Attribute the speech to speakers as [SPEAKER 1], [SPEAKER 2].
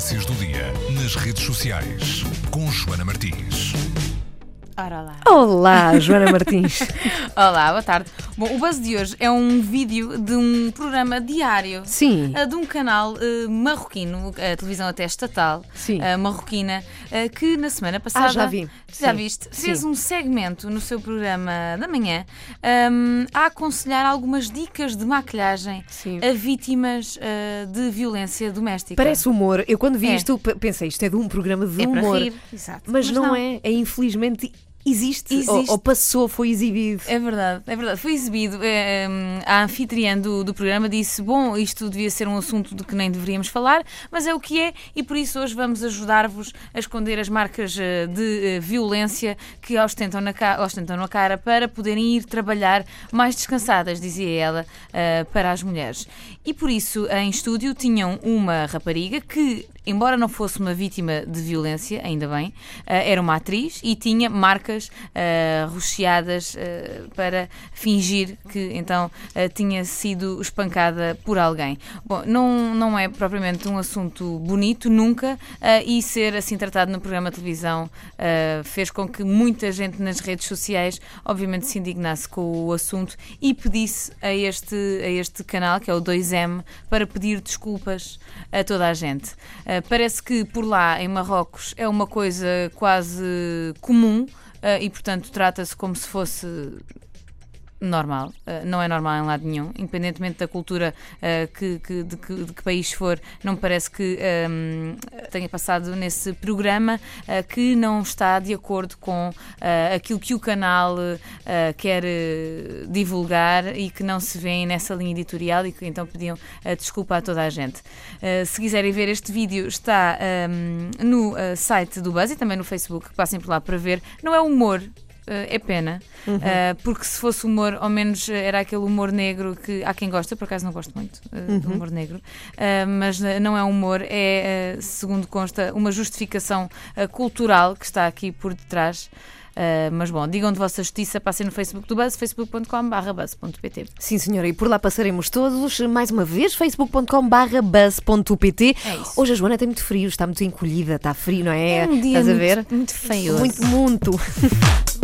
[SPEAKER 1] tendências do dia nas redes sociais com Joana Martins.
[SPEAKER 2] Ora lá.
[SPEAKER 3] Olá, Joana Martins.
[SPEAKER 2] Olá, boa tarde. Bom, o buzz de hoje é um vídeo de um programa diário.
[SPEAKER 3] Sim.
[SPEAKER 2] eh, De um canal eh, marroquino, a televisão até estatal,
[SPEAKER 3] Sim.
[SPEAKER 2] eh, marroquina, que na semana passada.
[SPEAKER 3] Ah, já vi.
[SPEAKER 2] Já
[SPEAKER 3] Sim.
[SPEAKER 2] viste?
[SPEAKER 3] Sim.
[SPEAKER 2] Fez um segmento no seu programa da manhã ehm, a aconselhar algumas dicas de maquilhagem
[SPEAKER 3] Sim.
[SPEAKER 2] a vítimas de violência doméstica.
[SPEAKER 3] Parece humor. Eu quando vi
[SPEAKER 2] É.
[SPEAKER 3] isto pe- pensei, isto é de um programa de
[SPEAKER 2] é para
[SPEAKER 3] humor.
[SPEAKER 2] rir. Exato.
[SPEAKER 3] Mas, não, é. É infelizmente existe.
[SPEAKER 2] Existe.
[SPEAKER 3] Ou, ou passou, foi exibido.
[SPEAKER 2] É verdade, é verdade. Foi exibido. eh, hum, a anfitriã do, do programa disse: Bom, isto devia ser um assunto de que nem deveríamos falar, mas é o que é, e por isso hoje vamos ajudar-vos a esconder as marcas eh, de eh, violência que ostentam na, ostentam na cara para poderem ir trabalhar mais descansadas, dizia ela, eh, para as mulheres. E por isso, em estúdio, tinham uma rapariga que. Embora não fosse uma vítima de violência, ainda bem, eh, era uma atriz e tinha marcas eh, recheadas eh, para fingir que então tinha sido espancada por alguém. Bom, não, não é propriamente um assunto bonito, nunca, e ser assim tratado no programa de televisão fez com que muita gente nas redes sociais, obviamente, se indignasse com o assunto e pedisse a este, a este canal, que é o 2M, para pedir desculpas a toda a gente. Eh, parece que por lá, em Marrocos, é uma coisa quase comum. eh, e, portanto, trata-se como se fosse normal, Uh, não é normal em lado nenhum, independentemente da cultura uh, que, que- de, que, de que país for, não me parece que um, tenha passado nesse programa uh, que não está de acordo com uh, aquilo que o canal uh, quer divulgar e que não se vê nessa linha editorial e que então pediam desculpa a toda a gente. Se quiserem ver este vídeo, está um, no uh, site do Buzz e também no Facebook, passem por lá para ver. Não é humor, é pena, uh, porque se fosse humor, ao menos era aquele humor negro que há quem gosta, por acaso não gosto muito uh, do humor negro, uh, mas não é humor, é, segundo consta, uma justificação cultural que está aqui por detrás. Uh, mas bom, digam de vossa justiça, passem no Facebook do Buzz, facebook.com.br buzz.pt.
[SPEAKER 3] Sim, senhora, e por lá passaremos todos. Mais uma vez, facebook.com/barra buzz.pt.
[SPEAKER 2] É.
[SPEAKER 3] Hoje a Joana tem muito frio, está muito encolhida, está frio, não é?
[SPEAKER 2] É um dia
[SPEAKER 3] Estás a ver?
[SPEAKER 2] muito, muito feio.
[SPEAKER 3] Muito, muito.